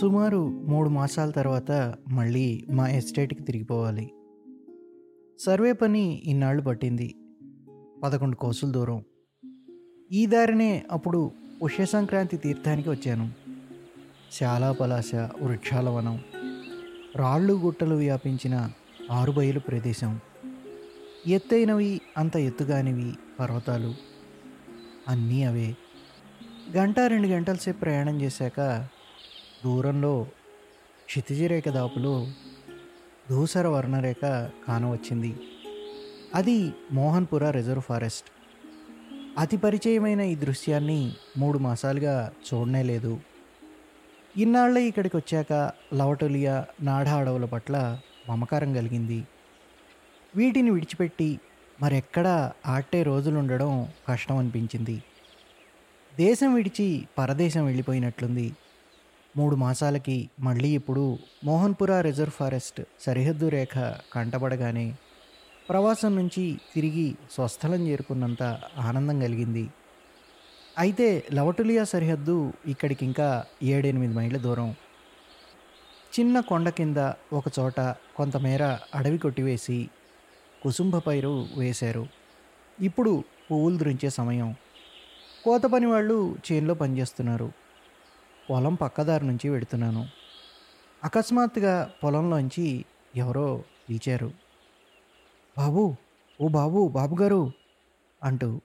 సుమారు మూడు మాసాల తర్వాత మళ్ళీ మా ఎస్టేట్కి తిరిగిపోవాలి. సర్వే పని ఇన్నాళ్ళు పట్టింది. పదకొండు కోసుల దూరం. ఈ దారినే అప్పుడు ఉష సంక్రాంతి తీర్థానికి వచ్చాను. చాలా పలాస వృక్షాల వనం రాళ్ళు గుట్టలు వ్యాపించిన ఆరుబయలు ప్రదేశం. ఎత్తైనవి అంత ఎత్తుగానివి పర్వతాలు. అన్నీ అవే. గంట రెండు గంటల సేపు ప్రయాణం చేశాక దూరంలో క్షితిజరేఖ దాపులో ధూసర వర్ణరేఖ కానవచ్చింది అది మోహన్పుర రిజర్వ్ ఫారెస్ట్. అతి పరిచయమైన ఈ దృశ్యాన్ని మూడు మాసాలుగా చూడనే లేదు. ఇన్నాళ్ళ ఇక్కడికి వచ్చాక లవటోలియా నాడా అడవుల పట్ల మమకారం కలిగింది. వీటిని విడిచిపెట్టి మరెక్కడ ఆటే రోజులు ఉండడం కష్టం అనిపించింది దేశం విడిచి పరదేశం వెళ్ళిపోయినట్లుంది. మూడు మాసాలకి మళ్ళీ ఇప్పుడు మోహన్పుర రిజర్వ్ ఫారెస్ట్ సరిహద్దు రేఖ కంటపడగానే ప్రవాసం నుంచి తిరిగి స్వస్థలం చేరుకున్నంత ఆనందం కలిగింది. అయితే లవటులియా సరిహద్దు ఇక్కడికి ఇంకా ఏడెనిమిది మైళ్ళ దూరం. చిన్న కొండ కింద ఒకచోట కొంతమేర అడవి కొట్టివేసి కుసుంభ పైరు వేశారు. ఇప్పుడు పువ్వులు దురించే సమయం. కోత పని వాళ్ళు చేనులో పనిచేస్తున్నారు. పొలం పక్కదారి నుంచి వెడుతున్నాను. అకస్మాత్తుగా పొలంలోంచి ఎవరో పిలిచారు బాబు ఓ బాబు బాబుగారు అంటూ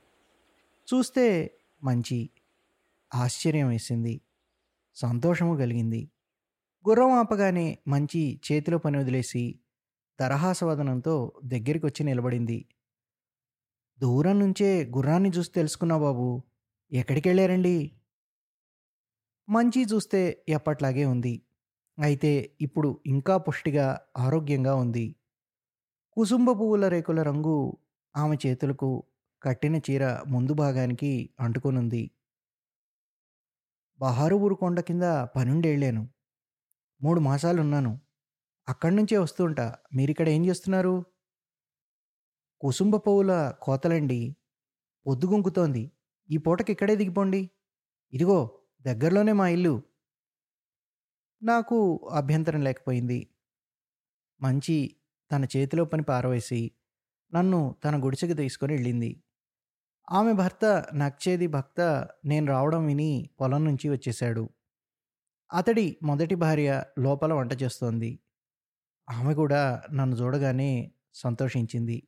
చూస్తే మంచి ఆశ్చర్యం వేసింది. సంతోషము కలిగింది. గుర్రం ఆపగానే మంచి చేతిలో పని వదిలేసి తరహాసవదనంతో దగ్గరికి వచ్చి నిలబడింది. దూరం నుంచే గుర్రాన్ని చూసి తెలుసుకున్నా బాబు. ఎక్కడికి వెళ్ళారండి మంచి చూస్తే ఎప్పట్లాగే ఉంది. అయితే ఇప్పుడు ఇంకా పుష్టిగా ఆరోగ్యంగా ఉంది. కుసుంబ పువ్వుల రేకుల రంగు ఆమె చేతులకు కట్టిన చీర ముందు భాగానికి అంటుకొనుంది. బహారు కొండ కింద పనుండేళ్ళాను. మూడు మాసాలున్నాను. అక్కడి నుంచే వస్తుంటా మీరిక్కడ ఏం చేస్తున్నారు? కుసుంబ పువ్వుల కోతలండి. పొద్దుగుంకుతోంది. ఈ పూటకి ఇక్కడే దిగిపోండి. ఇదిగో దగ్గరలోనే మా ఇల్లు. నాకు అభ్యంతరం లేకపోయింది. మంచి తన చేతిలో పని పారవేసి నన్ను తన గుడిసెకి తీసుకొని వెళ్ళింది. ఆమె భర్త నచ్చేది భక్త నేను రావడం విని పొలం నుంచి వచ్చేశాడు. అతడి మొదటి భార్య లోపల వంట చేస్తోంది. ఆమె కూడా నన్ను చూడగానే సంతోషించింది.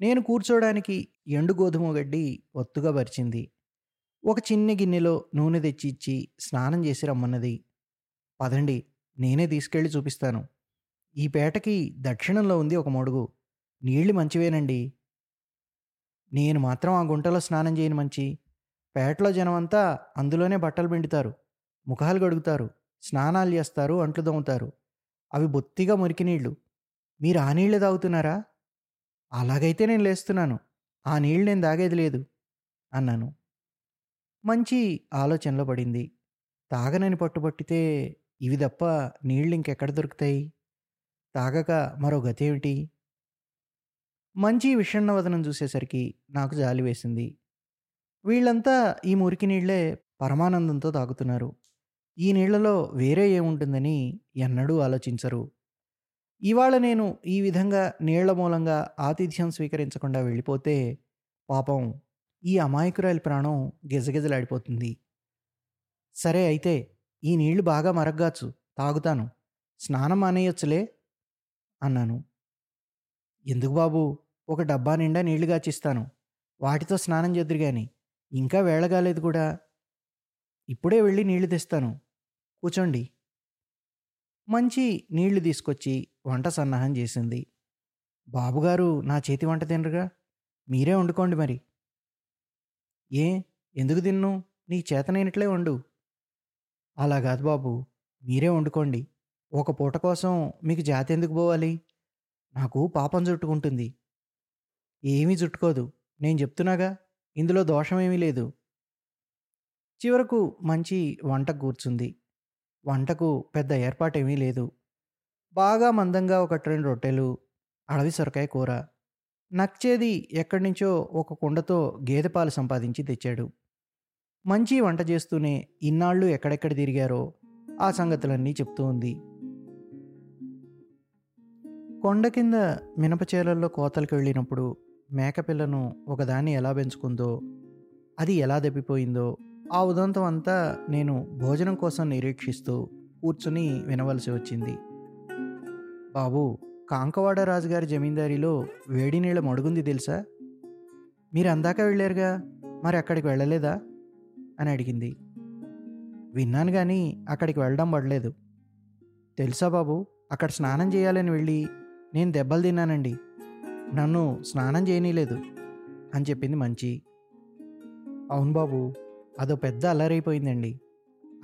నేను కూర్చోడానికి ఎండు గోధుమ గడ్డి ఒత్తుగా పరిచింది. ఒక చిన్న గిన్నెలో నూనె తెచ్చి ఇచ్చి స్నానం చేసి రమ్మన్నది. పదండి నేనే తీసుకెళ్ళి చూపిస్తాను. ఈ పేటకి దక్షిణంలో ఉంది ఒక మడుగు. నీళ్ళు మంచివేనండి. నేను మాత్రం ఆ గుంటలో స్నానం చేయను మంచి. పేటలో జనమంతా అందులోనే బట్టలు పిండుతారు. ముఖాలు గడుగుతారు స్నానాలు చేస్తారు అంట్లు దొమ్ముతారు అవి బొత్తిగా మురికి నీళ్ళు మీరు ఆ నీళ్ళు తాగుతున్నారా? అలాగైతే నేను లేస్తున్నాను. ఆ నీళ్ళు నేను తాగేది లేదు అన్నాను. మంచి ఆలోచనలో పడింది. తాగనని పట్టుబట్టితే ఇవి తప్ప నీళ్ళు ఇంకెక్కడ దొరుకుతాయి? తాగక మరో గతేమిటి? మంచి విషణ్ణవదనం చూసేసరికి నాకు జాలి వేసింది. వీళ్ళంతా ఈ మురికి నీళ్ళే పరమానందంతో తాగుతున్నారు. ఈ నీళ్ళలో వేరే ఏముంటుందని ఎన్నడూ ఆలోచించరు. ఇవాళ నేను ఈ విధంగా నీళ్ళ మూలంగా ఆతిథ్యం స్వీకరించకుండా వెళ్ళిపోతే పాపం ఈ అమాయకురాలి ప్రాణం గిజగిజలాడిపోతుంది. సరే అయితే ఈ నీళ్ళు బాగా మరగ్గాచ్చు తాగుతాను స్నానం మానేయొచ్చులే అన్నాను. ఎందుకు బాబు ఒక డబ్బా నిండా నీళ్ళు గాచిస్తాను వాటితో స్నానం చేద్దరు కానీ ఇంకా వేళగాలేదు కూడా. ఇప్పుడే వెళ్ళి నీళ్ళు తెస్తాను. కూర్చోండి. మంచి నీళ్ళు తీసుకొచ్చి వంట సన్నాహం చేసింది. బాబుగారు నా చేతి వంట తినరుగా? మీరే వండుకోండి మరి. ఏ? ఎందుకు తిన్ను? నీ చేతనైనట్లే వండు. అలా కాదు బాబు మీరే వండుకోండి. ఒక పూట కోసం మీకు జాతి ఎందుకు పోవాలి? నాకు పాపం చుట్టుకుంటుంది ఏమీ చుట్టుకోదు నేను చెప్తున్నాగా? ఇందులో దోషమేమీ లేదు. చివరకు మంచి వంట కూర్చుంది. వంటకు పెద్ద ఏర్పాటేమీ లేదు. బాగా మందంగా ఒక రెండు రొట్టెలు అడవి సొరకాయ కూర నచ్చేది ఎక్కడి నుంచో ఒక కుండతో గేదె పాలు సంపాదించి తెచ్చాడు. మంచి వంట చేస్తూనే ఇన్నాళ్ళు ఎక్కడెక్కడ తిరిగారో ఆ సంగతులన్నీ చెప్తూ ఉంది. కొండ కింద మినపచేలల్లో కోతలకు వెళ్ళినప్పుడు మేకపిల్లను ఒకదాన్ని ఎలా పెంచుకుందో అది ఎలా దెబ్బిపోయిందో ఆ ఉదంతం అంతా నేను భోజనం కోసం నిరీక్షిస్తూ కూర్చుని వినవలసి వచ్చింది. బాబు కాంకవాడ రాజుగారి జమీందారీలో వేడి నీళ్ళ మడుగుంది తెలుసా? మీరు అందాక వెళ్ళారుగా? మరి అక్కడికి వెళ్ళలేదా? అని అడిగింది. విన్నాను కానీ అక్కడికి వెళ్ళడం పడలేదు. తెలుసా బాబు అక్కడ స్నానం చేయాలని వెళ్ళి నేను దెబ్బలు తిన్నానండి. నన్ను స్నానం చేయనీలేదు అని చెప్పింది మంచి. అవును బాబు అదో పెద్ద అల్లరైపోయిందండి.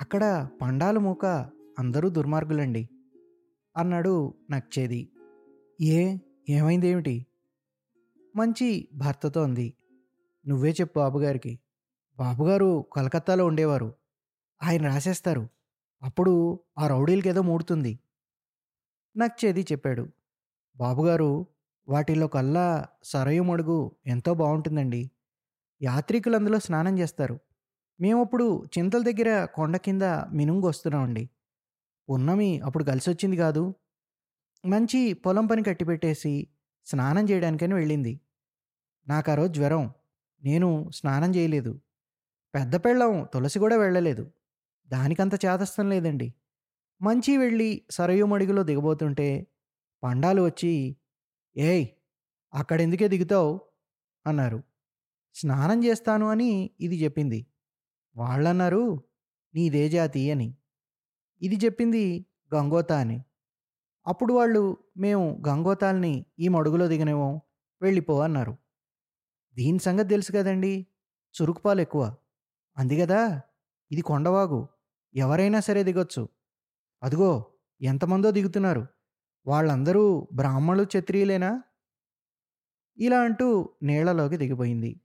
అక్కడ పండాల మూక అందరూ దుర్మార్గులండి అన్నాడు నచ్చేది ఏ? ఏమైందేమిటి? మంచి భర్తతో అంది. నువ్వే చెప్పు బాబుగారికి. బాబుగారు కలకత్తాలో ఉండేవారు. ఆయన రాసేస్తారు. అప్పుడు ఆ రౌడీలకి ఏదో మూడుతుంది. నచ్చేది చెప్పాడు. బాబుగారు వాటిలో కల్లా సరయు మడుగు ఎంతో బాగుంటుందండి యాత్రికులు అందులో స్నానం చేస్తారు. మేమప్పుడు చింతల దగ్గర కొండ కింద మినుంగు వస్తున్నామండి ఉన్నమి అప్పుడు కలిసి వచ్చింది కాదు. మంచి పొలం పని కట్టిపెట్టేసి స్నానం చేయడానికని వెళ్ళింది. నాకు ఆ రోజు జ్వరం. నేను స్నానం చేయలేదు. పెద్ద పెళ్ళం తులసి కూడా వెళ్ళలేదు. దానికంత చేతస్థం లేదండి. మంచి వెళ్ళి సరయు మడుగులో దిగబోతుంటే పండాలు వచ్చి ఏయ్ అక్కడెందుకే దిగుతావు? అన్నారు. స్నానం చేస్తాను అని ఇది చెప్పింది. వాళ్ళన్నారు నీదే జాతి అని. ఇది చెప్పింది గంగోత అని. అప్పుడు వాళ్ళు మేము గంగోతాల్ని ఈ మడుగులో దిగనేమో వెళ్ళిపో అన్నారు. దీని సంగతి తెలుసు కదండి చురుకుపాలు ఎక్కువ. అందిగదా ఇది కొండవాగు ఎవరైనా సరే దిగొచ్చు. అదిగో ఎంతమందో దిగుతున్నారు. వాళ్ళందరూ బ్రాహ్మణులు క్షత్రియులేనా? ఇలా అంటూ నీళ్ళలోకి దిగిపోయింది.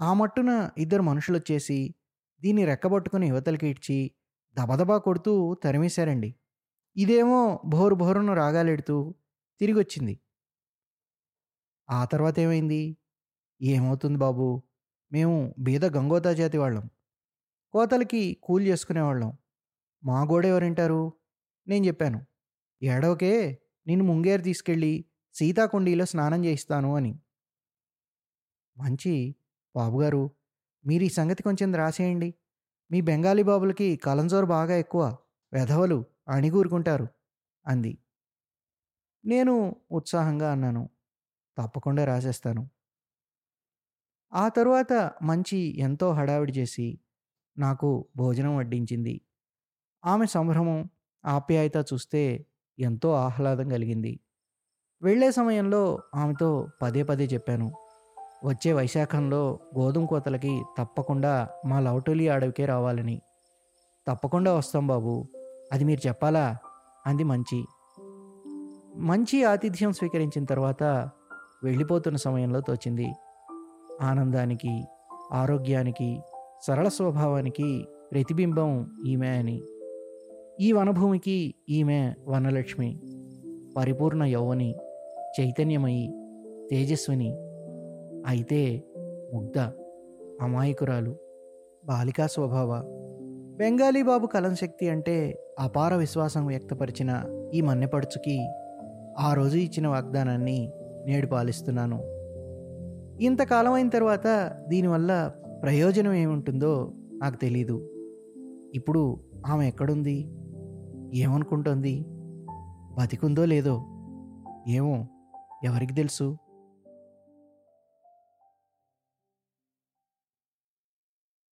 ఆ మట్టున ఇద్దరు మనుషులు వచ్చేసి దీన్ని రెక్కబట్టుకుని యువతలకి ఇడ్చి దబదబా కొడుతూ తరిమేశారండి. ఇదేమో భోరు భోరును రాగాలెడుతూ తిరిగి వచ్చింది ఆ తర్వాత ఏమైంది ఏమవుతుంది బాబు? మేము బీద గంగోతా జాతి వాళ్ళం. కోతలకి కూలి చేసుకునేవాళ్ళం. మా గోడ ఎవరింటారు? నేను చెప్పాను. ఏడవకే నిన్ను ముంగేరు తీసుకెళ్ళి సీతాకుండీలో స్నానం చేయిస్తాను అని. మంచి బాబుగారు మీరు ఈ సంగతి కొంచెం రాసేయండి. మీ బెంగాలీ బాబులకి కలంజోరు బాగా ఎక్కువ వెధవలు అణిగూరుకుంటారు అంది. నేను ఉత్సాహంగా అన్నాను తప్పకుండా రాసేస్తాను. ఆ తరువాత మంచి ఎంతో హడావిడి చేసి నాకు భోజనం వడ్డించింది. ఆమె సంభ్రమం ఆప్యాయత చూస్తే ఎంతో ఆహ్లాదం కలిగింది. వెళ్ళే సమయంలో ఆమెతో పదే పదే చెప్పాను. వచ్చే వైశాఖంలో గోధుమ కోతలకి తప్పకుండా మా లవటోలి అడవికే రావాలని. తప్పకుండా వస్తాం బాబు అది మీరు చెప్పాలా? అంది మంచి. మంచి ఆతిథ్యం స్వీకరించిన తర్వాత వెళ్ళిపోతున్న సమయంలో తోచింది. ఆనందానికి ఆరోగ్యానికి సరళ స్వభావానికి ప్రతిబింబం ఈమె అని. ఈ వనభూమికి ఈమె వనలక్ష్మి పరిపూర్ణ యౌవని చైతన్యమయి తేజస్విని అయితే ముగ్ధ అమాయకురాలు బాలికా స్వభావ బెంగాలీ బాబు కలం శక్తి అంటే అపార విశ్వాసం వ్యక్తపరిచిన ఈ మన్నెపడుచుకి ఆ రోజు ఇచ్చిన వాగ్దానాన్ని నేడు పాలిస్తున్నాను. ఇంతకాలం అయిన తర్వాత దీనివల్ల ప్రయోజనం ఏముంటుందో నాకు తెలీదు. ఇప్పుడు ఆమె ఎక్కడుంది? ఏమనుకుంటోంది? బతికుందో లేదో? ఏమో ఎవరికి తెలుసు?